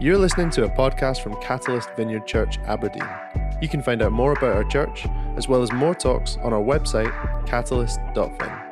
You're listening to a podcast from Catalyst Vineyard Church, Aberdeen. You can find out more about our church, as well as more talks, on our website, catalyst.fin.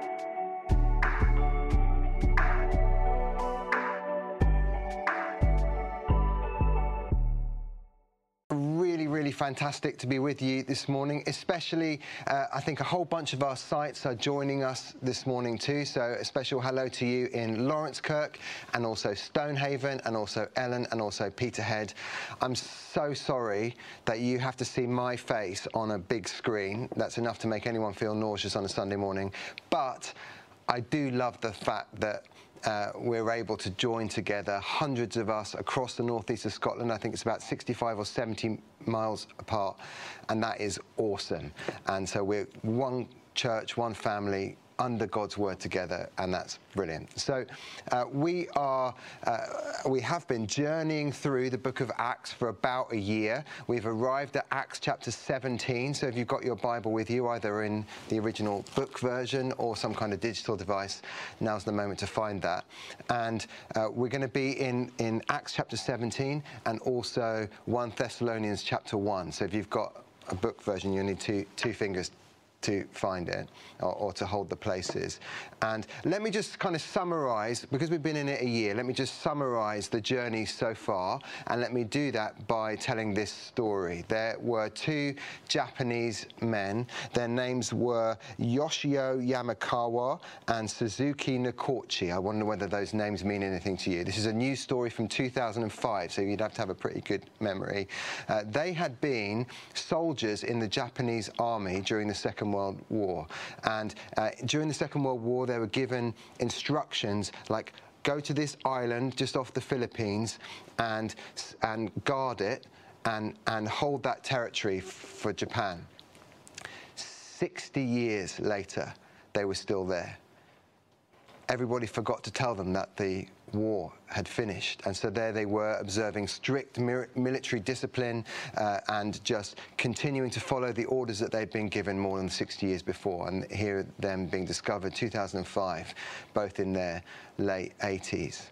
fantastic to be with you this morning, especially uh, I think a whole bunch of our sites are joining us this morning too. So a special hello to you in Laurencekirk and also Stonehaven and also Ellon and also Peterhead. I'm so sorry that you have to see my face on a big screen. That's enough to make anyone feel nauseous on a Sunday morning. But I do love the fact that uh, we're able to join together hundreds of us across the northeast of Scotland. I think it's about 65 or 70 miles apart, and that is awesome. And so we're one church, one family, under God's word together, and that's brilliant. So uh, we are, uh, we have been journeying through the book of Acts for about a year. We've arrived at Acts chapter 17. So if you've got your Bible with you, either in the original book version or some kind of digital device, now's the moment to find that. And uh, we're going to be in in Acts chapter 17 and also 1 Thessalonians chapter 1. So if you've got a book version, you'll need two two fingers to find it or, or, to hold the places. And let me just kind of summarize, because we've been in it a year, let me just summarize the journey so far. And let me do that by telling this story. There were two Japanese men. Their names were Yoshio Yamakawa and Suzuki Nikochi. I wonder whether those names mean anything to you. This is a news story from 2005, so you'd have to have a pretty good memory. Uh, they had been soldiers in the Japanese army during the Second Second World War. And uh, during the Second World War, they were given instructions like go to this island just off the Philippines and, and guard it and, and hold that territory for Japan. 60 years later, they were still there. Everybody forgot to tell them that the war had finished. And so there they were observing strict military discipline uh, and just continuing to follow the orders that they'd been given more than 60 years before. And here them being discovered 2005, both in their late 80s.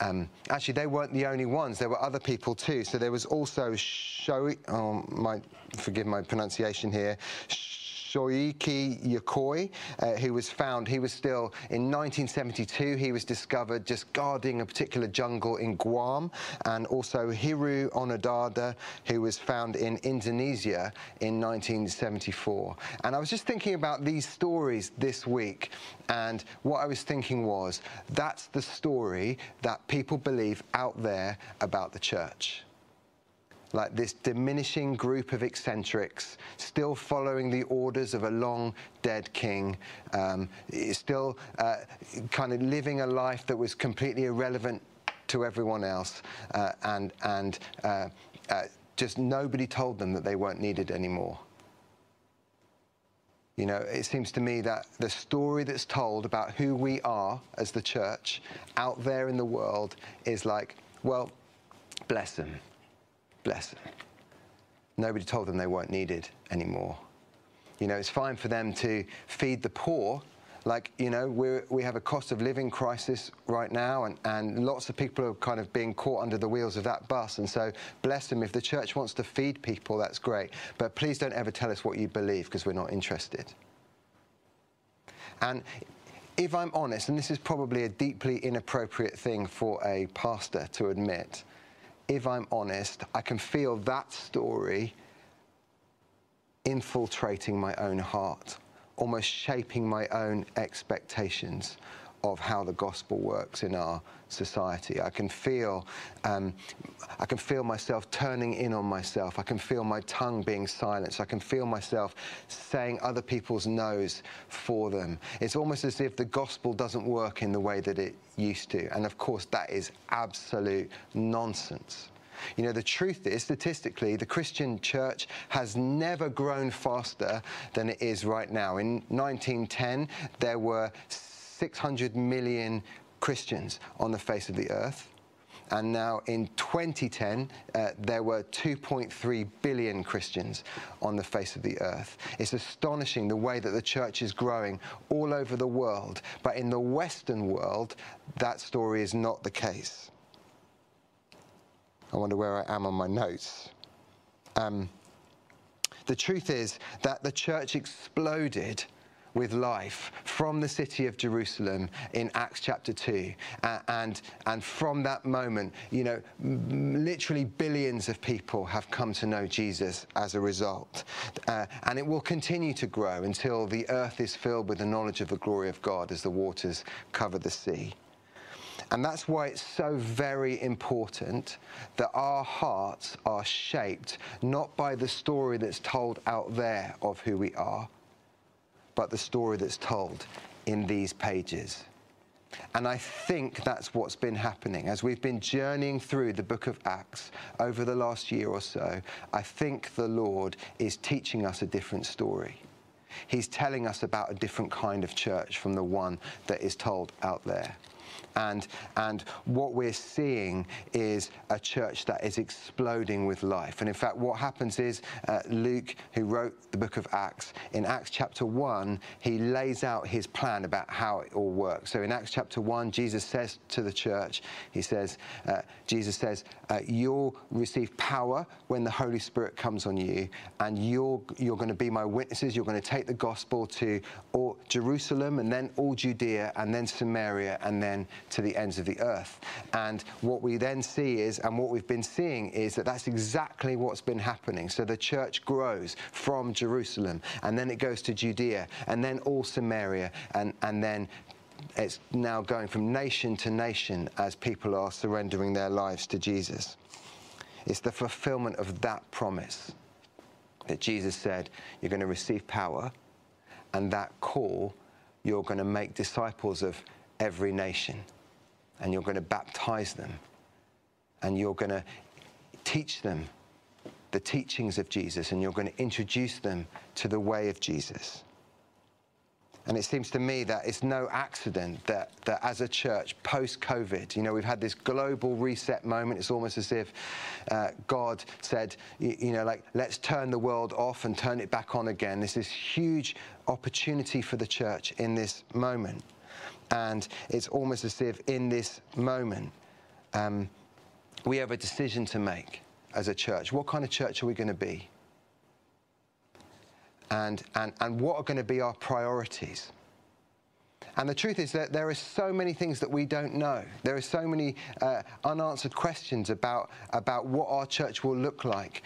Um, actually, they weren't the only ones. There were other people too. So there was also Shoei, oh, my, forgive my pronunciation here, Shoiki Yokoi, uh, who was found, he was still, in 1972, he was discovered just guarding a particular jungle in Guam, and also Hiru Onodada, who was found in Indonesia in 1974. And I was just thinking about these stories this week, and what I was thinking was, that's the story that people believe out there about the church like this diminishing group of eccentrics, still following the orders of a long dead king, um, still uh, kind of living a life that was completely irrelevant to everyone else, uh, and, and uh, uh just nobody told them that they weren't needed anymore. You know, it seems to me that the story that's told about who we are as the church out there in the world is like, well, bless them bless them. Nobody told them they weren't needed anymore. You know, it's fine for them to feed the poor. Like, you know, we we have a cost of living crisis right now, and, and lots of people are kind of being caught under the wheels of that bus. And so, bless them. If the church wants to feed people, that's great. But please don't ever tell us what you believe because we're not interested. And if I'm honest, and this is probably a deeply inappropriate thing for a pastor to admit, if I'm honest, I can feel that story infiltrating my own heart, almost shaping my own expectations of how the gospel works in our society. I can feel, um, I can feel myself turning in on myself. I can feel my tongue being silenced. I can feel myself saying other people's no's for them. It's almost as if the gospel doesn't work in the way that it used to. And of course, that is absolute nonsense. You know, the truth is, statistically, the Christian church has never grown faster than it is right now. In 1910, there were 600 million Christians on the face of the earth. And now in 2010, uh, there were 2.3 billion Christians on the face of the earth. It's astonishing the way that the church is growing all over the world. But in the Western world, that story is not the case. I wonder where I am on my notes. Um, the truth is that the church exploded with life from the city of Jerusalem in Acts chapter 2. Uh, and, and from that moment, you know, literally billions of people have come to know Jesus as a result. Uh, and it will continue to grow until the earth is filled with the knowledge of the glory of God as the waters cover the sea. And that's why it's so very important that our hearts are shaped not by the story that's told out there of who we are, but the story that's told in these pages. And I think that's what's been happening. As we've been journeying through the book of Acts over the last year or so, I think the Lord is teaching us a different story. He's telling us about a different kind of church from the one that is told out there. And, and what we're seeing is a church that is exploding with life. And in fact, what happens is uh, Luke, who wrote the book of Acts, in Acts chapter 1, he lays out his plan about how it all works. So in Acts chapter 1, Jesus says to the church, he says, uh, Jesus says, uh, you'll receive power when the Holy Spirit comes on you, and you're, you're going to be my witnesses. You're going to take the gospel to all Jerusalem, and then all Judea, and then Samaria, and then to the ends of the earth. And what we then see is, and what we've been seeing is that that's exactly what's been happening. So the church grows from Jerusalem, and then it goes to Judea, and then all Samaria, and, and then it's now going from nation to nation as people are surrendering their lives to Jesus. It's the fulfillment of that promise that Jesus said, You're going to receive power, and that call, you're going to make disciples of every nation, and you're going to baptize them, and you're going to teach them the teachings of Jesus, and you're going to introduce them to the way of Jesus. And it seems to me that it's no accident that, that as a church, post COVID, you know, we've had this global reset moment. It's almost as if uh, God said, you, you, know, like, let's turn the world off and turn it back on again. There's this huge opportunity for the church in this moment. And it's almost as if in this moment, um, we have a decision to make as a church. What kind of church are we going to be? and, and, and what are going to be our priorities. And the truth is that there are so many things that we don't know. There are so many uh, unanswered questions about, about what our church will look like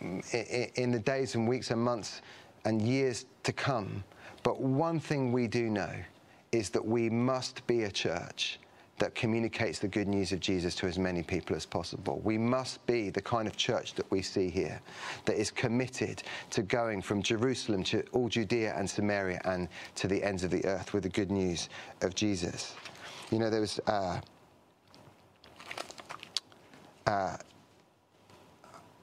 in the days and weeks and months and years to come. But one thing we do know is that we must be a church that communicates the good news of Jesus to as many people as possible. We must be the kind of church that we see here, that is committed to going from Jerusalem to all Judea and Samaria and to the ends of the earth with the good news of Jesus. You know, there was. Uh, uh,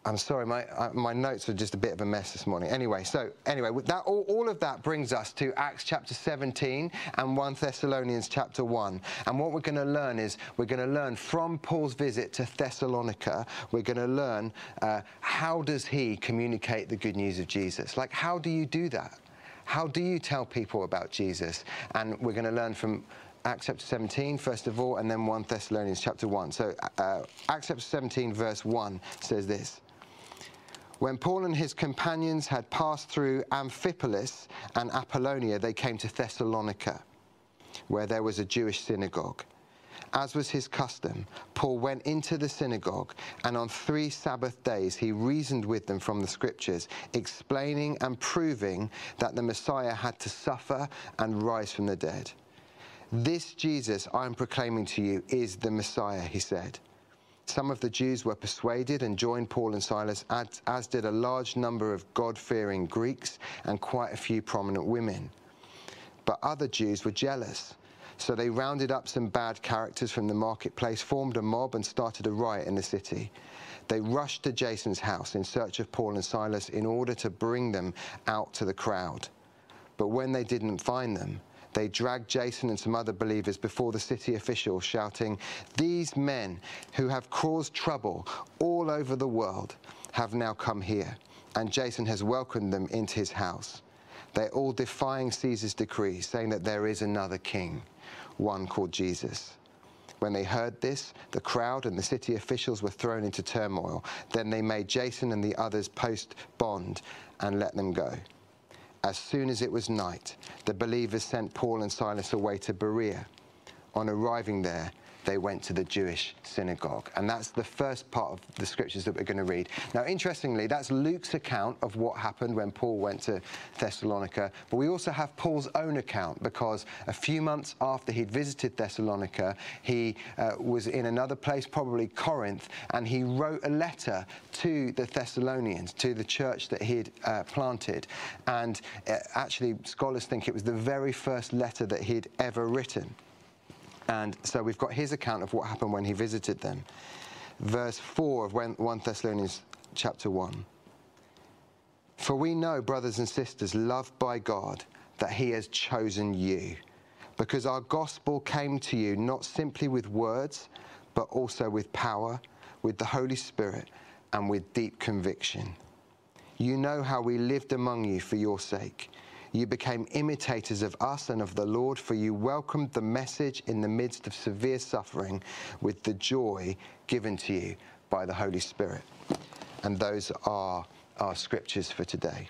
I'm sorry, my, uh, my notes are just a bit of a mess this morning. Anyway, so anyway, that, all, all, of that brings us to Acts chapter 17 and 1 Thessalonians chapter 1. And what we're going to learn is we're going to learn from Paul's visit to Thessalonica, we're going to learn uh, how does he communicate the good news of Jesus? Like, how do you do that? How do you tell people about Jesus? And we're going to learn from Acts chapter 17, first of all, and then 1 Thessalonians chapter 1. So, uh, Acts chapter 17, verse 1 says this when Paul and his companions had passed through Amphipolis and Apollonia, they came to Thessalonica, where there was a Jewish synagogue. As was his custom, Paul went into the synagogue, and on three Sabbath days he reasoned with them from the scriptures, explaining and proving that the Messiah had to suffer and rise from the dead. This Jesus I am proclaiming to you is the Messiah, he said. Some of the Jews were persuaded and joined Paul and Silas, as, as did a large number of God fearing Greeks and quite a few prominent women. But other Jews were jealous. So they rounded up some bad characters from the marketplace, formed a mob, and started a riot in the city. They rushed to Jason's house in search of Paul and Silas in order to bring them out to the crowd. But when they didn't find them, they dragged Jason and some other believers before the city officials, shouting, These men who have caused trouble all over the world have now come here, and Jason has welcomed them into his house. They're all defying Caesar's decree, saying that there is another king, one called Jesus. When they heard this, the crowd and the city officials were thrown into turmoil. Then they made Jason and the others post bond and let them go. As soon as it was night, the believers sent Paul and Silas away to Berea. On arriving there, they went to the Jewish synagogue. And that's the first part of the scriptures that we're going to read. Now, interestingly, that's Luke's account of what happened when Paul went to Thessalonica. But we also have Paul's own account because a few months after he'd visited Thessalonica, he uh, was in another place, probably Corinth, and he wrote a letter to the Thessalonians, to the church that he'd uh, planted. And uh, actually, scholars think it was the very first letter that he'd ever written. And so we've got his account of what happened when he visited them. Verse 4 of 1 Thessalonians chapter 1. For we know, brothers and sisters, loved by God, that he has chosen you, because our gospel came to you not simply with words, but also with power, with the Holy Spirit, and with deep conviction. You know how we lived among you for your sake you became imitators of us and of the Lord, for you welcomed the message in the midst of severe suffering with the joy given to you by the Holy Spirit. And those are our scriptures for today.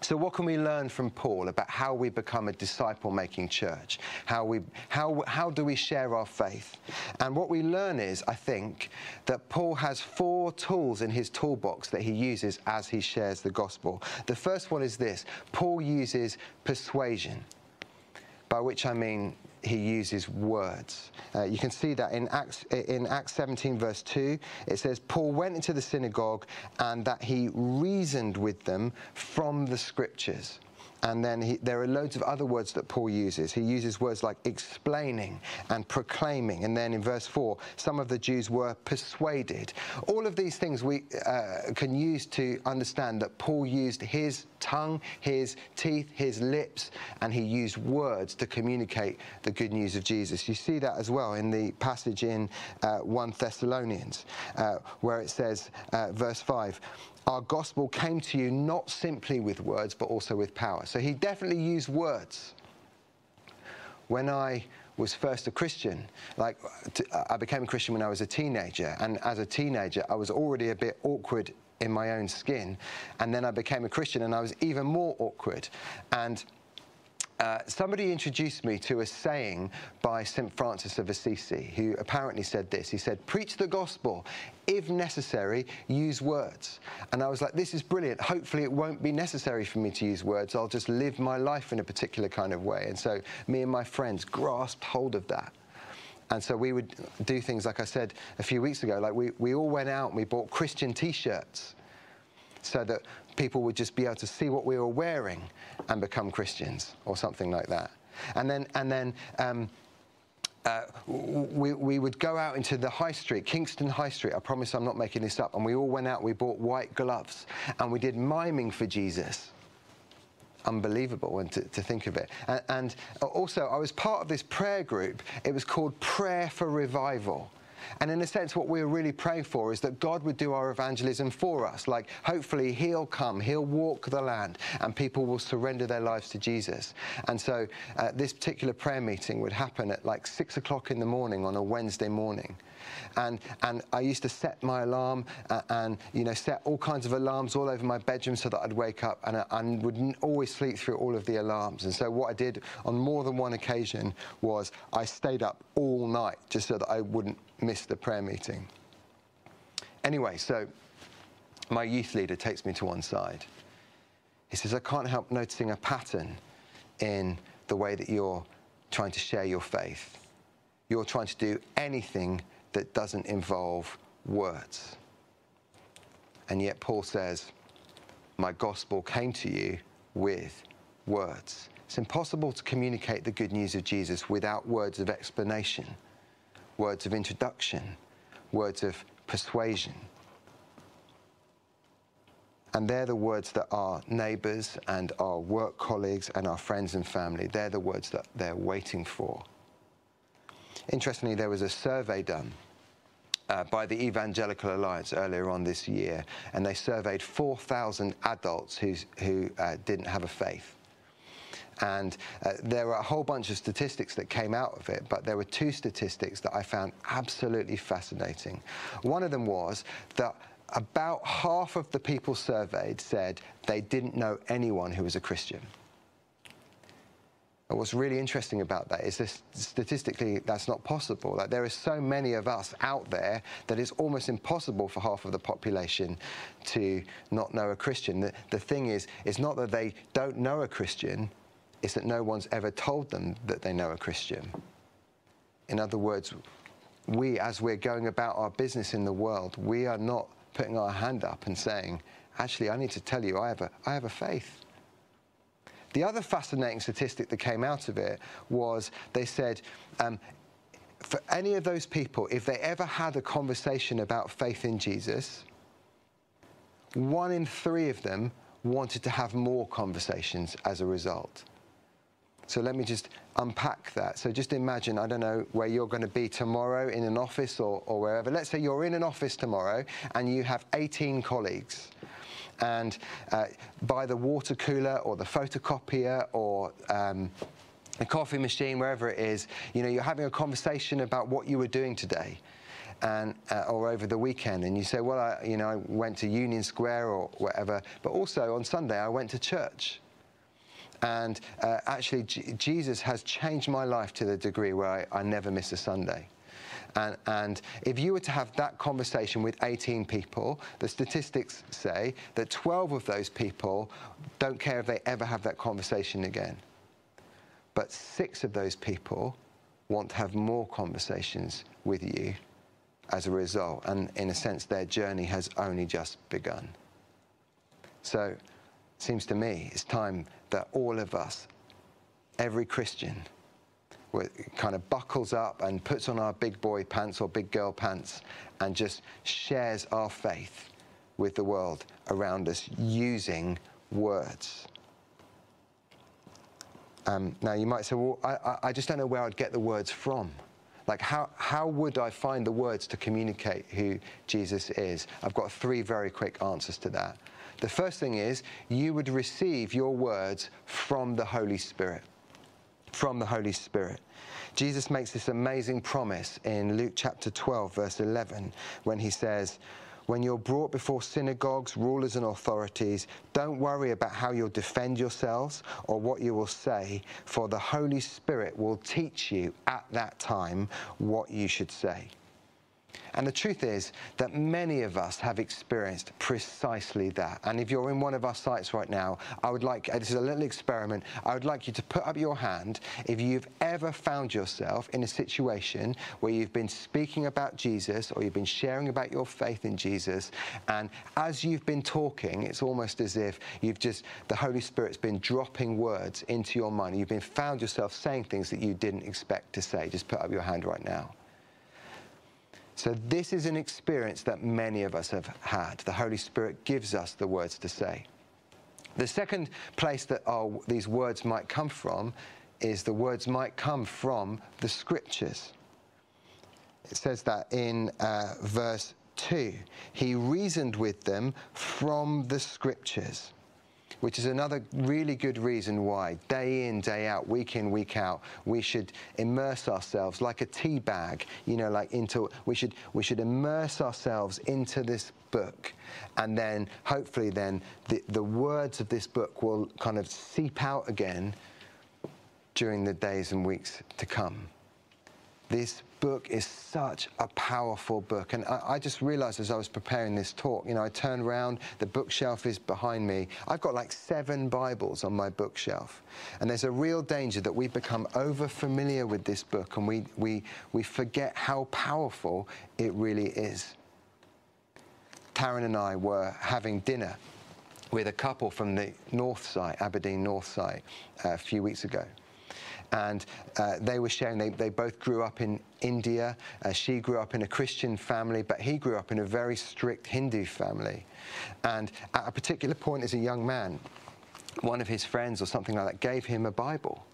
So, what can we learn from Paul about how we become a disciple making church? How, we, how, how do we share our faith? And what we learn is, I think, that Paul has four tools in his toolbox that he uses as he shares the gospel. The first one is this Paul uses persuasion, by which I mean he uses words. Uh, you can see that in Acts, in Acts 17, verse 2, it says, Paul went into the synagogue and that he reasoned with them from the scriptures. And then he, there are loads of other words that Paul uses. He uses words like explaining and proclaiming. And then in verse 4, some of the Jews were persuaded. All of these things we uh, can use to understand that Paul used his tongue, his teeth, his lips, and he used words to communicate the good news of Jesus. You see that as well in the passage in uh, 1 Thessalonians, uh, where it says, uh, verse 5, our gospel came to you not simply with words, but also with power. So he definitely used words. When I was first a Christian, like I became a Christian when I was a teenager, and as a teenager, I was already a bit awkward in my own skin. And then I became a Christian and I was even more awkward. And uh, somebody introduced me to a saying by St. Francis of Assisi, who apparently said this. He said, Preach the gospel. If necessary, use words. And I was like, This is brilliant. Hopefully, it won't be necessary for me to use words. I'll just live my life in a particular kind of way. And so, me and my friends grasped hold of that. And so we would do things like I said a few weeks ago, like we, we all went out and we bought Christian t shirts so that people would just be able to see what we were wearing and become Christians or something like that. And then, and then um, uh, we, we would go out into the high street, Kingston High Street. I promise I'm not making this up. And we all went out, we bought white gloves, and we did miming for Jesus unbelievable and to, to, think of it. And, and, also, I was part of this prayer group. It was called Prayer for Revival. And in a sense, what we're really praying for is that God would do our evangelism for us. Like, hopefully, He'll come, He'll walk the land, and people will surrender their lives to Jesus. And so, uh, this particular prayer meeting would happen at like six o'clock in the morning on a Wednesday morning. And, and I used to set my alarm uh, and, you know, set all kinds of alarms all over my bedroom so that I'd wake up and I, and would always sleep through all of the alarms. And so what I did on more than one occasion was I stayed up all night just so that I wouldn't miss the prayer meeting. Anyway, so my youth leader takes me to one side. He says, I can't help noticing a pattern in the way that you're trying to share your faith. You're trying to do anything that doesn't involve words. And yet, Paul says, My gospel came to you with words. It's impossible to communicate the good news of Jesus without words of explanation, words of introduction, words of persuasion. And they're the words that our neighbours and our work colleagues and our friends and family, they're the words that they're waiting for. Interestingly, there was a survey done uh, by the Evangelical Alliance earlier on this year, and they surveyed 4,000 adults who uh, didn't have a faith. And uh, there were a whole bunch of statistics that came out of it, but there were two statistics that I found absolutely fascinating. One of them was that about half of the people surveyed said they didn't know anyone who was a Christian. And what's really interesting about that is this statistically that's not possible. Like there are so many of us out there that it's almost impossible for half of the population to not know a Christian. The, the thing is, it's not that they don't know a Christian, it's that no one's ever told them that they know a Christian. In other words, we, as we're going about our business in the world, we are not putting our hand up and saying, actually, I need to tell you, I have a, I have a faith. The other fascinating statistic that came out of it was they said um, for any of those people, if they ever had a conversation about faith in Jesus, one in three of them wanted to have more conversations as a result. So let me just unpack that. So just imagine, I don't know where you're going to be tomorrow in an office or, or wherever. Let's say you're in an office tomorrow and you have 18 colleagues and uh, by the water cooler or the photocopier or um, the coffee machine, wherever it is, you know, you're having a conversation about what you were doing today. And, uh, or over the weekend, and you say, well, I, you know, I went to Union Square or whatever, but also on Sunday I went to church. And uh, actually, G Jesus has changed my life to the degree where I, I never miss a Sunday. And, and, if you were to have that conversation with 18 people, the statistics say that 12 of those people don't care if they ever have that conversation again. But six of those people want to have more conversations with you as a result. And in a sense, their journey has only just begun. So it seems to me it's time that all of us, every Christian, kind of buckles up and puts on our big boy pants or big girl pants and just shares our faith with the world around us using words. Um, now, you might say, well, I, I just don't know where I'd get the words from. Like, how, how would I find the words to communicate who Jesus is? I've got three very quick answers to that. The first thing is, you would receive your words from the Holy Spirit from the Holy Spirit. Jesus makes this amazing promise in Luke chapter 12, verse 11, when he says, when you're brought before synagogues, rulers, and authorities, don't worry about how you'll defend yourselves or what you will say, for the Holy Spirit will teach you at that time what you should say. And the truth is that many of us have experienced precisely that. And if you're in one of our sites right now, I would like, this is a little experiment, I would like you to put up your hand if you've ever found yourself in a situation where you've been speaking about Jesus or you've been sharing about your faith in Jesus. And as you've been talking, it's almost as if you've just, the Holy Spirit's been dropping words into your mind. You've been found yourself saying things that you didn't expect to say. Just put up your hand right now. So, this is an experience that many of us have had. The Holy Spirit gives us the words to say. The second place that our, these words might come from is the words might come from the scriptures. It says that in uh, verse 2 He reasoned with them from the scriptures which is another really good reason why, day in, day out, week in, week out, we should immerse ourselves like a tea bag, you know, like into, we should, we should immerse ourselves into this book. And then hopefully then the, the words of this book will kind of seep out again during the days and weeks to come. This book is such a powerful book. And I, I, just realized as I was preparing this talk, you know, I turned around, the bookshelf is behind me. I've got like seven Bibles on my bookshelf. And there's a real danger that we become over familiar with this book and we, we, we forget how powerful it really is. Taryn and I were having dinner with a couple from the north side, Aberdeen north side, uh, a few weeks ago and uh, they were sharing, they, they both grew up in India. Uh, she grew up in a Christian family, but he grew up in a very strict Hindu family. And at a particular point as a young man, one of his friends or something like that gave him a Bible.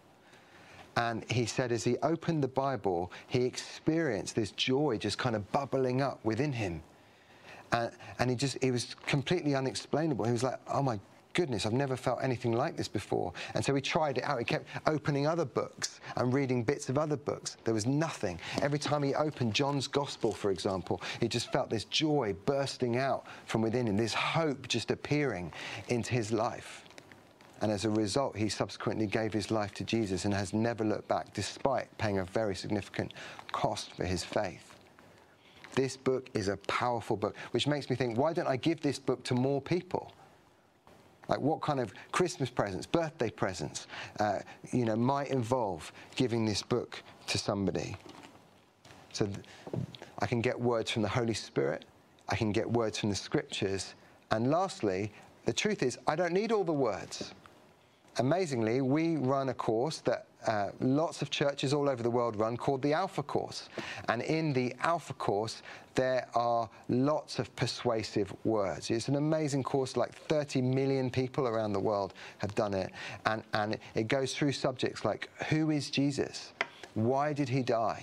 And he said, as he opened the Bible, he experienced this joy just kind of bubbling up within him. And, and he just, it was completely unexplainable. He was like, oh my goodness, I've never felt anything like this before. And so he tried it out. He kept opening other books and reading bits of other books. There was nothing. Every time he opened John's Gospel, for example, he just felt this joy bursting out from within him, this hope just appearing into his life. And as a result, he subsequently gave his life to Jesus and has never looked back, despite paying a very significant cost for his faith. This book is a powerful book, which makes me think, why don't I give this book to more people? Like what kind of Christmas presents, birthday presents, uh, you know, might involve giving this book to somebody? So I can get words from the Holy Spirit, I can get words from the Scriptures, and lastly, the truth is, I don't need all the words. Amazingly, we run a course that uh, lots of churches all over the world run called the Alpha Course. And in the Alpha Course, there are lots of persuasive words. It's an amazing course, like 30 million people around the world have done it. And, and it goes through subjects like who is Jesus? Why did he die?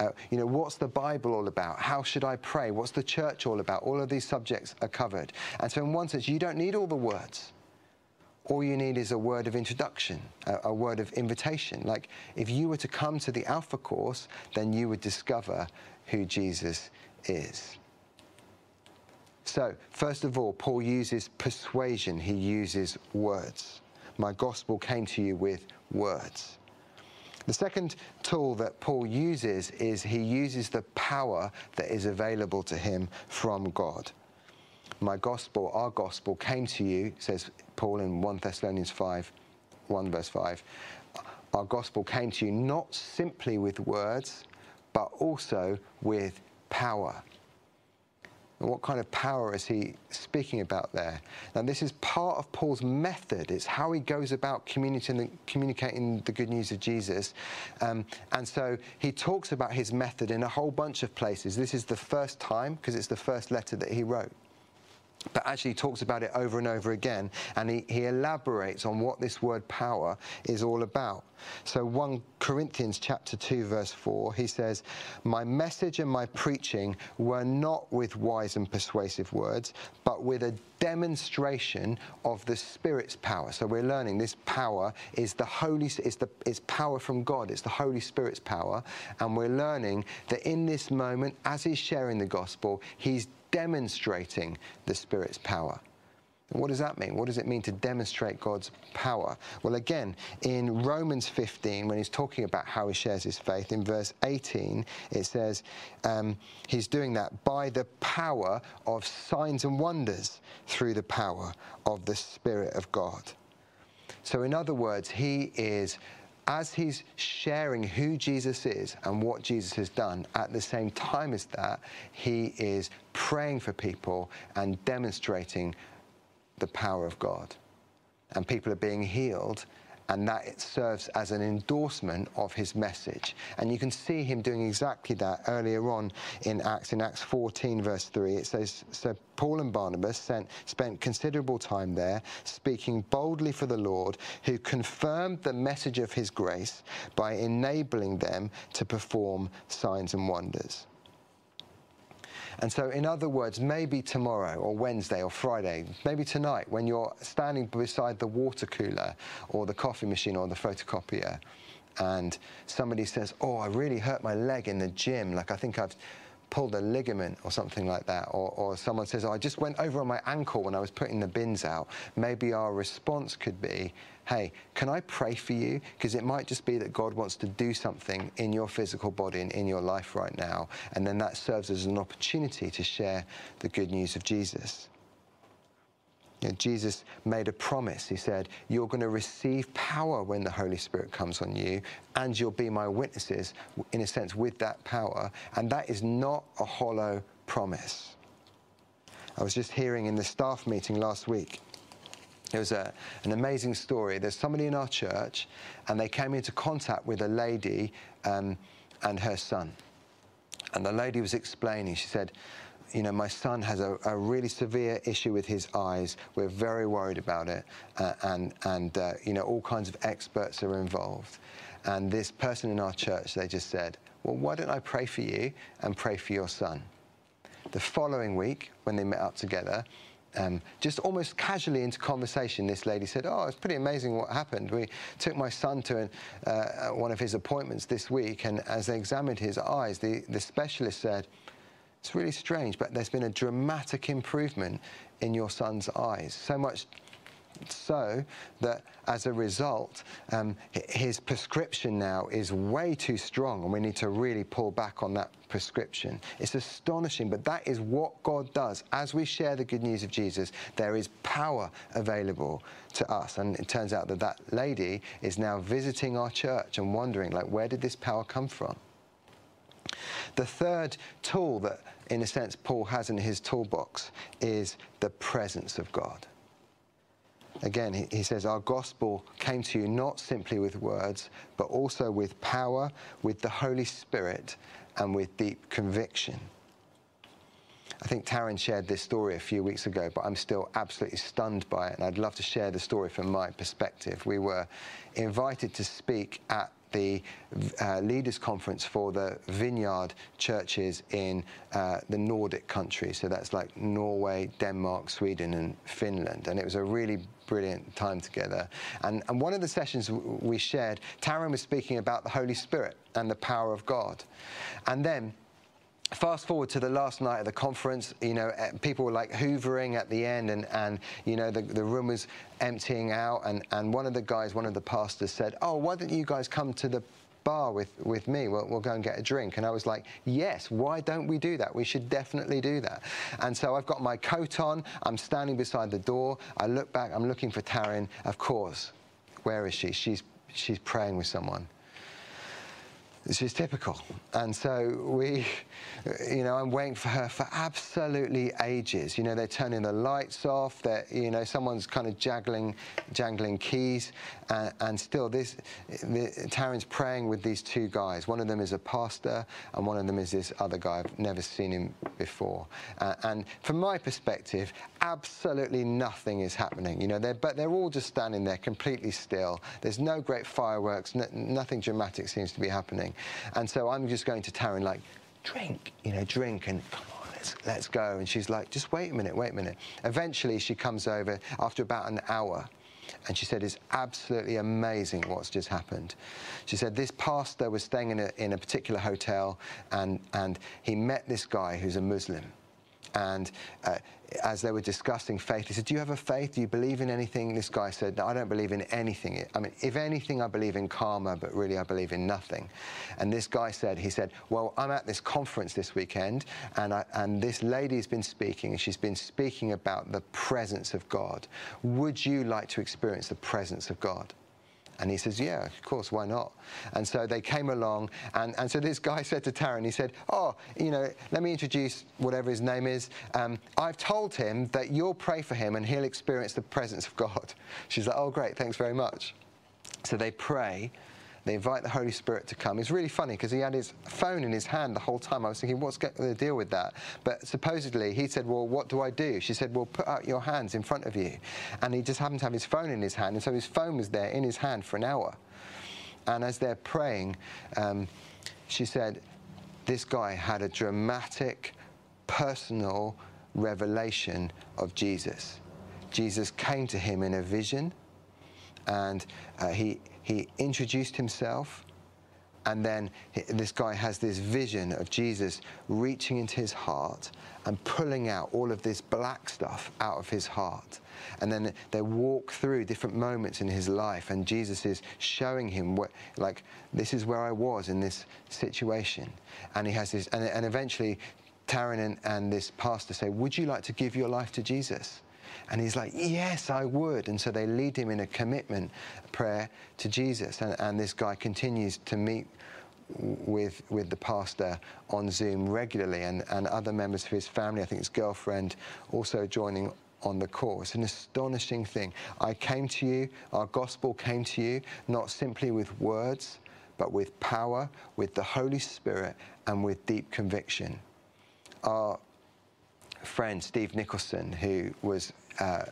Uh, you know, what's the Bible all about? How should I pray? What's the church all about? All of these subjects are covered. And so, in one sense, you don't need all the words all you need is a word of introduction, a, a, word of invitation. Like if you were to come to the Alpha course, then you would discover who Jesus is. So, first of all, Paul uses persuasion, he uses words. My gospel came to you with words. The second tool that Paul uses is he uses the power that is available to him from God my gospel, our gospel came to you, says Paul in 1 Thessalonians 5, 1 verse 5. Our gospel came to you not simply with words, but also with power. And what kind of power is he speaking about there? Now, this is part of Paul's method. It's how he goes about communicating the, good news of Jesus. Um, and so he talks about his method in a whole bunch of places. This is the first time, because it's the first letter that he wrote but actually talks about it over and over again and he, he elaborates on what this word power is all about. So 1 corinthians chapter 2 verse 4 he says my message and my preaching were not with wise and persuasive words but with a demonstration of the spirit's power. So we're learning this power is the holy is the it's power from god. It's the holy spirit's power. And we're learning that in this moment as he's sharing the gospel he's demonstrating the Spirit's power. what does that mean? What does it mean to demonstrate God's power? Well, again, in Romans 15, when he's talking about how he shares his faith, in verse 18, it says um, he's doing that by the power of signs and wonders through the power of the Spirit of God. So, in other words, he is as he's sharing who Jesus is and what Jesus has done, at the same time as that, he is praying for people and demonstrating the power of God. And people are being healed and that it serves as an endorsement of his message. And you can see him doing exactly that earlier on in Acts. In Acts 14, verse 3, it says, So Paul and Barnabas sent, spent considerable time there, speaking boldly for the Lord, who confirmed the message of his grace by enabling them to perform signs and wonders. And so, in other words, maybe tomorrow or Wednesday or Friday, maybe tonight, when you're standing beside the water cooler or the coffee machine or the photocopier, and somebody says, Oh, I really hurt my leg in the gym, like I think I've pulled a ligament or something like that, or, or someone says, oh, I just went over on my ankle when I was putting the bins out, maybe our response could be, hey, can I pray for you? Because it might just be that God wants to do something in your physical body and in your life right now. And then that serves as an opportunity to share the good news of Jesus. Know, Jesus made a promise. He said, You're going to receive power when the Holy Spirit comes on you, and you'll be my witnesses, in a sense, with that power. And that is not a hollow promise. I was just hearing in the staff meeting last week there was a, an amazing story. There's somebody in our church, and they came into contact with a lady um, and her son. And the lady was explaining, she said, you know, my son has a, a, really severe issue with his eyes. We're very worried about it. Uh, and, and uh, you know, all kinds of experts are involved. And this person in our church, they just said, well, why don't I pray for you and pray for your son? The following week, when they met up together, um, just almost casually into conversation, this lady said, "Oh, it's pretty amazing what happened. We took my son to an, uh, one of his appointments this week, and as they examined his eyes, the, the specialist said." It's really strange, but there's been a dramatic improvement in your son's eyes. So much so that as a result, um, his prescription now is way too strong, and we need to really pull back on that prescription. It's astonishing, but that is what God does. As we share the good news of Jesus, there is power available to us. And it turns out that that lady is now visiting our church and wondering, like, where did this power come from? The third tool that, in a sense, Paul has in his toolbox is the presence of God. Again, he, says, Our gospel came to you not simply with words, but also with power, with the Holy Spirit, and with deep conviction. I think Taryn shared this story a few weeks ago, but I'm still absolutely stunned by it, and I'd love to share the story from my perspective. We were invited to speak at the uh, leaders conference for the vineyard churches in uh, the Nordic countries. So that's like Norway, Denmark, Sweden, and Finland. And it was a really brilliant time together. And, and one of the sessions we shared, Taryn was speaking about the Holy Spirit and the power of God. And then fast forward to the last night of the conference, you know, eh, people were like hoovering at the end and, and you know, the, the room was emptying out. And, and one of the guys, one of the pastors said, oh, why don't you guys come to the bar with, with me. We'll, we'll, go and get a drink. And I was like, yes, why don't we do that? We should definitely do that. And so I've got my coat on. I'm standing beside the door. I look back. I'm looking for Taryn. Of course. Where is she? She's, she's praying with someone. Is typical. And so we, you know, I'm waiting for her for absolutely ages. You know, they're turning the lights off. That you know, someone's kind of jangling, jangling keys, and, and still this, the, Taryn's praying with these two guys. One of them is a pastor, and one of them is this other guy. I've never seen him before. Uh, and from my perspective, absolutely nothing is happening. You know, they're, but they're all just standing there completely still. There's no great fireworks. nothing dramatic seems to be happening. And so I'm just going to Taryn like, drink, you know, drink and come on, let's, let's go. And she's like, just wait a minute, wait a minute. Eventually she comes over after about an hour and she said, It's absolutely amazing what's just happened. She said, This pastor was staying in a, in a particular hotel and, and he met this guy who's a Muslim. And uh, as they were discussing faith, he said, Do you have a faith? Do you believe in anything? This guy said, No, I don't believe in anything. I mean, if anything, I believe in karma, but really I believe in nothing. And this guy said, He said, Well, I'm at this conference this weekend, and, I, and this lady's been speaking, and she's been speaking about the presence of God. Would you like to experience the presence of God? And he says, Yeah, of course, why not? And so they came along, and, and so this guy said to Taryn, he said, Oh, you know, let me introduce whatever his name is. Um, I've told him that you'll pray for him and he'll experience the presence of God. She's like, Oh, great, thanks very much. So they pray, they invite the Holy Spirit to come. It's really funny because he had his phone in his hand the whole time. I was thinking, what's the deal with that? But supposedly he said, well, what do I do? She said, well, put out your hands in front of you. And he just happened to have his phone in his hand. And so his phone was there in his hand for an hour. And as they're praying, um, she said, this guy had a dramatic, personal revelation of Jesus. Jesus came to him in a vision and uh, he, he introduced himself. And then this guy has this vision of Jesus reaching into his heart and pulling out all of this black stuff out of his heart. And then they walk through different moments in his life, and Jesus is showing him what, like, this is where I was in this situation. And he has this, and, and eventually, Taryn and, and this pastor say, Would you like to give your life to Jesus? And he's like, Yes, I would. And so they lead him in a commitment prayer to Jesus. And, and this guy continues to meet with with the pastor on Zoom regularly and, and other members of his family, I think his girlfriend also joining on the course. An astonishing thing. I came to you, our gospel came to you, not simply with words, but with power, with the Holy Spirit, and with deep conviction. Our friend Steve Nicholson, who was uh,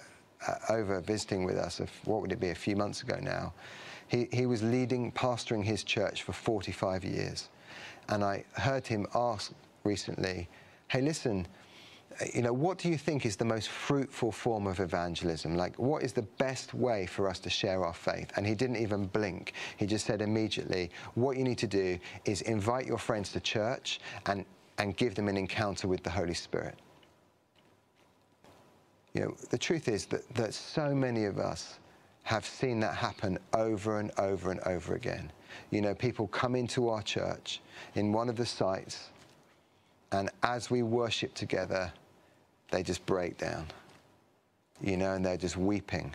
uh, over visiting with us, what would it be, a few months ago now, he, he was leading, pastoring his church for 45 years. And I heard him ask recently, hey, listen, you know, what do you think is the most fruitful form of evangelism? Like, what is the best way for us to share our faith? And he didn't even blink. He just said immediately, what you need to do is invite your friends to church and, and give them an encounter with the Holy Spirit. You know, the truth is that, that so many of us have seen that happen over and over and over again. You know, people come into our church in one of the sites, and as we worship together, they just break down, you know, and they're just weeping.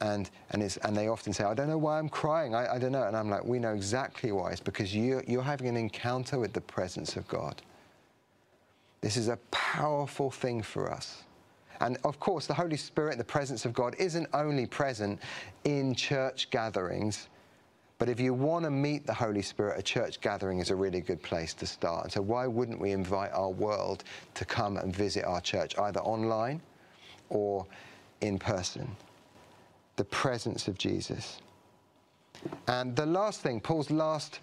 And, and, it's, and they often say, I don't know why I'm crying. I, I don't know. And I'm like, we know exactly why. It's because you, you're having an encounter with the presence of God. This is a powerful thing for us. And of course, the Holy Spirit, the presence of God, isn't only present in church gatherings, but if you want to meet the Holy Spirit, a church gathering is a really good place to start. And so, why wouldn't we invite our world to come and visit our church, either online or in person? The presence of Jesus. And the last thing, Paul's last,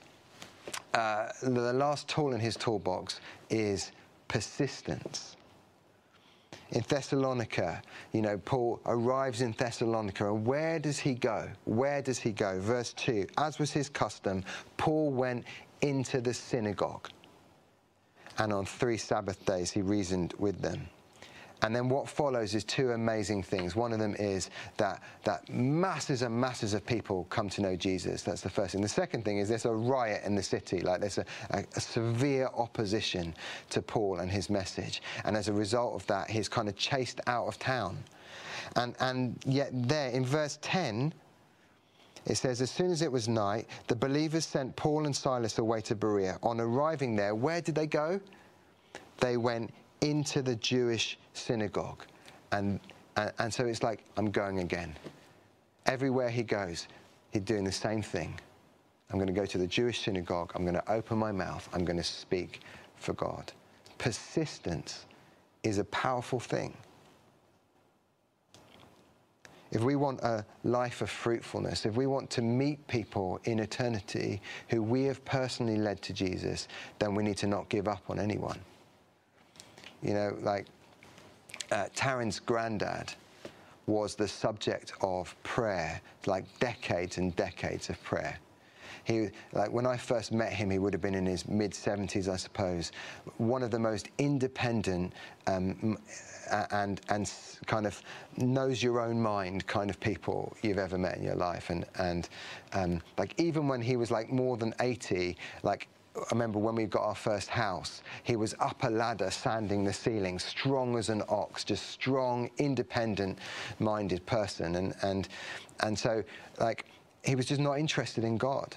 uh, the last tool in his toolbox is persistence in Thessalonica, you know, Paul arrives in Thessalonica, and where does he go? Where does he go? Verse 2 As was his custom, Paul went into the synagogue, and on three Sabbath days he reasoned with them. And then what follows is two amazing things. One of them is that, that masses and masses of people come to know Jesus. That's the first thing. The second thing is there's a riot in the city, like there's a, a, a severe opposition to Paul and his message. And as a result of that, he's kind of chased out of town. And, and yet, there in verse 10, it says, As soon as it was night, the believers sent Paul and Silas away to Berea. On arriving there, where did they go? They went into the Jewish synagogue. And, and, and, so it's like, I'm going again. Everywhere he goes, he's doing the same thing. I'm going to go to the Jewish synagogue. I'm going to open my mouth. I'm going to speak for God. Persistence is a powerful thing. If we want a life of fruitfulness, if we want to meet people in eternity who we have personally led to Jesus, then we need to not give up on anyone. You know, like uh, Taryn's granddad was the subject of prayer, like decades and decades of prayer. He, like when I first met him, he would have been in his mid 70s, I suppose. One of the most independent um, and and kind of knows your own mind kind of people you've ever met in your life. And and um, like even when he was like more than 80, like I remember when we got our first house, he was up a ladder sanding the ceiling, strong as an ox, just strong, independent-minded person. And, and, and so, like, he was just not interested in God.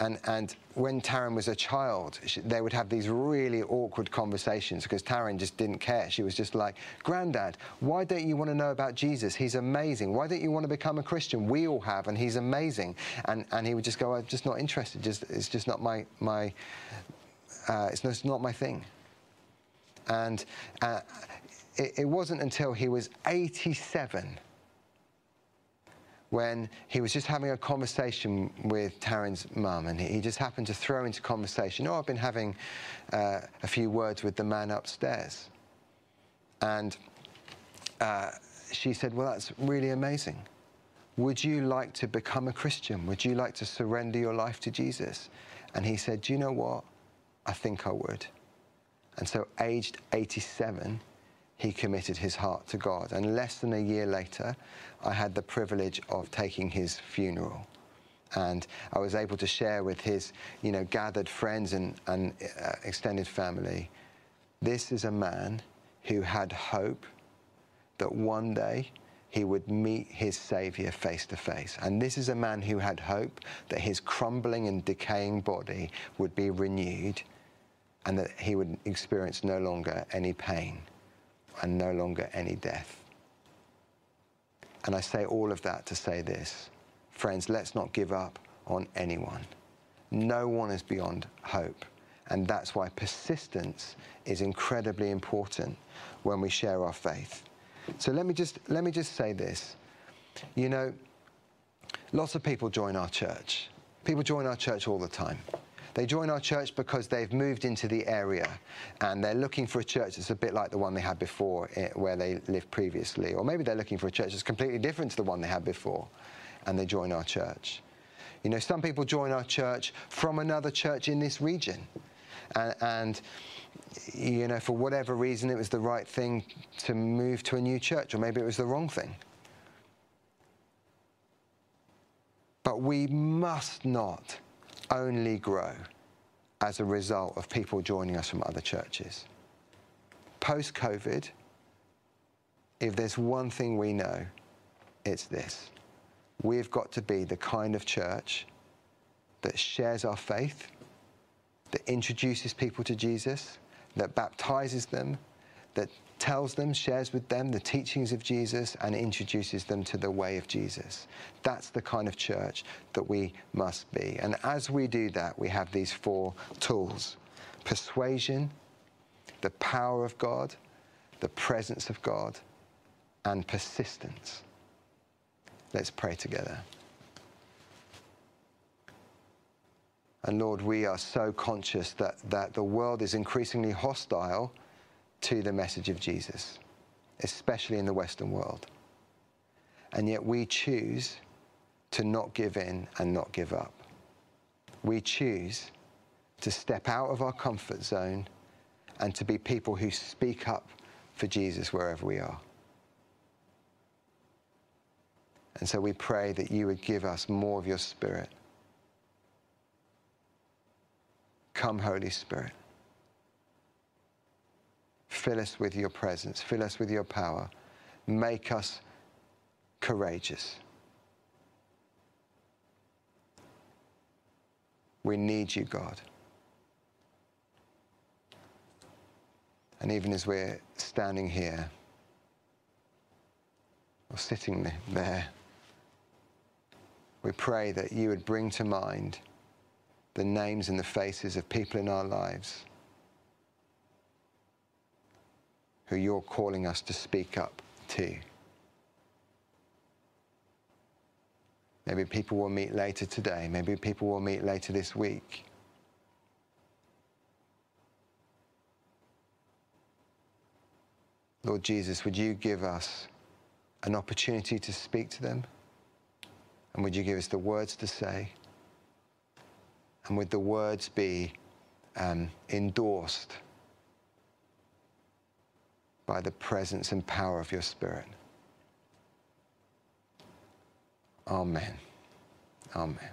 And, and when Taryn was a child, she, they would have these really awkward conversations because Taryn just didn't care. She was just like, Granddad, why don't you want to know about Jesus? He's amazing. Why don't you want to become a Christian? We all have, and he's amazing. And, and he would just go, I'm just not interested. Just, it's just not my, my uh, it's, it's not my thing. And uh, it, it wasn't until he was 87 when he was just having a conversation with Taryn's mum, and he just happened to throw into conversation, "Oh, I've been having uh, a few words with the man upstairs," and uh, she said, "Well, that's really amazing. Would you like to become a Christian? Would you like to surrender your life to Jesus?" And he said, "Do you know what? I think I would." And so, aged 87 he committed his heart to God. And less than a year later, I had the privilege of taking his funeral. And I was able to share with his, you know, gathered friends and, and uh, extended family. This is a man who had hope that one day he would meet his Savior face to face. And this is a man who had hope that his crumbling and decaying body would be renewed and that he would experience no longer any pain and no longer any death. And I say all of that to say this friends, let's not give up on anyone. No one is beyond hope. And that's why persistence is incredibly important when we share our faith. So let me just, let me just say this. You know, lots of people join our church. People join our church all the time. They join our church because they've moved into the area and they're looking for a church that's a bit like the one they had before eh, where they lived previously. Or maybe they're looking for a church that's completely different to the one they had before and they join our church. You know, some people join our church from another church in this region. And, and, you know, for whatever reason, it was the right thing to move to a new church, or maybe it was the wrong thing. But we must not only grow as a result of people joining us from other churches. Post COVID, if there's one thing we know, it's this. We've got to be the kind of church that shares our faith, that introduces people to Jesus, that baptizes them, that tells them, shares with them the teachings of Jesus, and introduces them to the way of Jesus. That's the kind of church that we must be. And as we do that, we have these four tools persuasion, the power of God, the presence of God, and persistence. Let's pray together. And Lord, we are so conscious that, that the world is increasingly hostile to the message of Jesus, especially in the Western world. And yet we choose to not give in and not give up. We choose to step out of our comfort zone and to be people who speak up for Jesus wherever we are. And so we pray that you would give us more of your Spirit. Come, Holy Spirit. Fill us with your presence, fill us with your power. Make us courageous. We need you, God. And even as we're standing here, or sitting there, we pray that you would bring to mind the names and the faces of people in our lives who you're calling us to speak up to. Maybe people will meet later today. Maybe people will meet later this week. Lord Jesus, would you give us an opportunity to speak to them? And would you give us the words to say? And would the words be um, endorsed by the presence and power of your Spirit? Amen. Amen.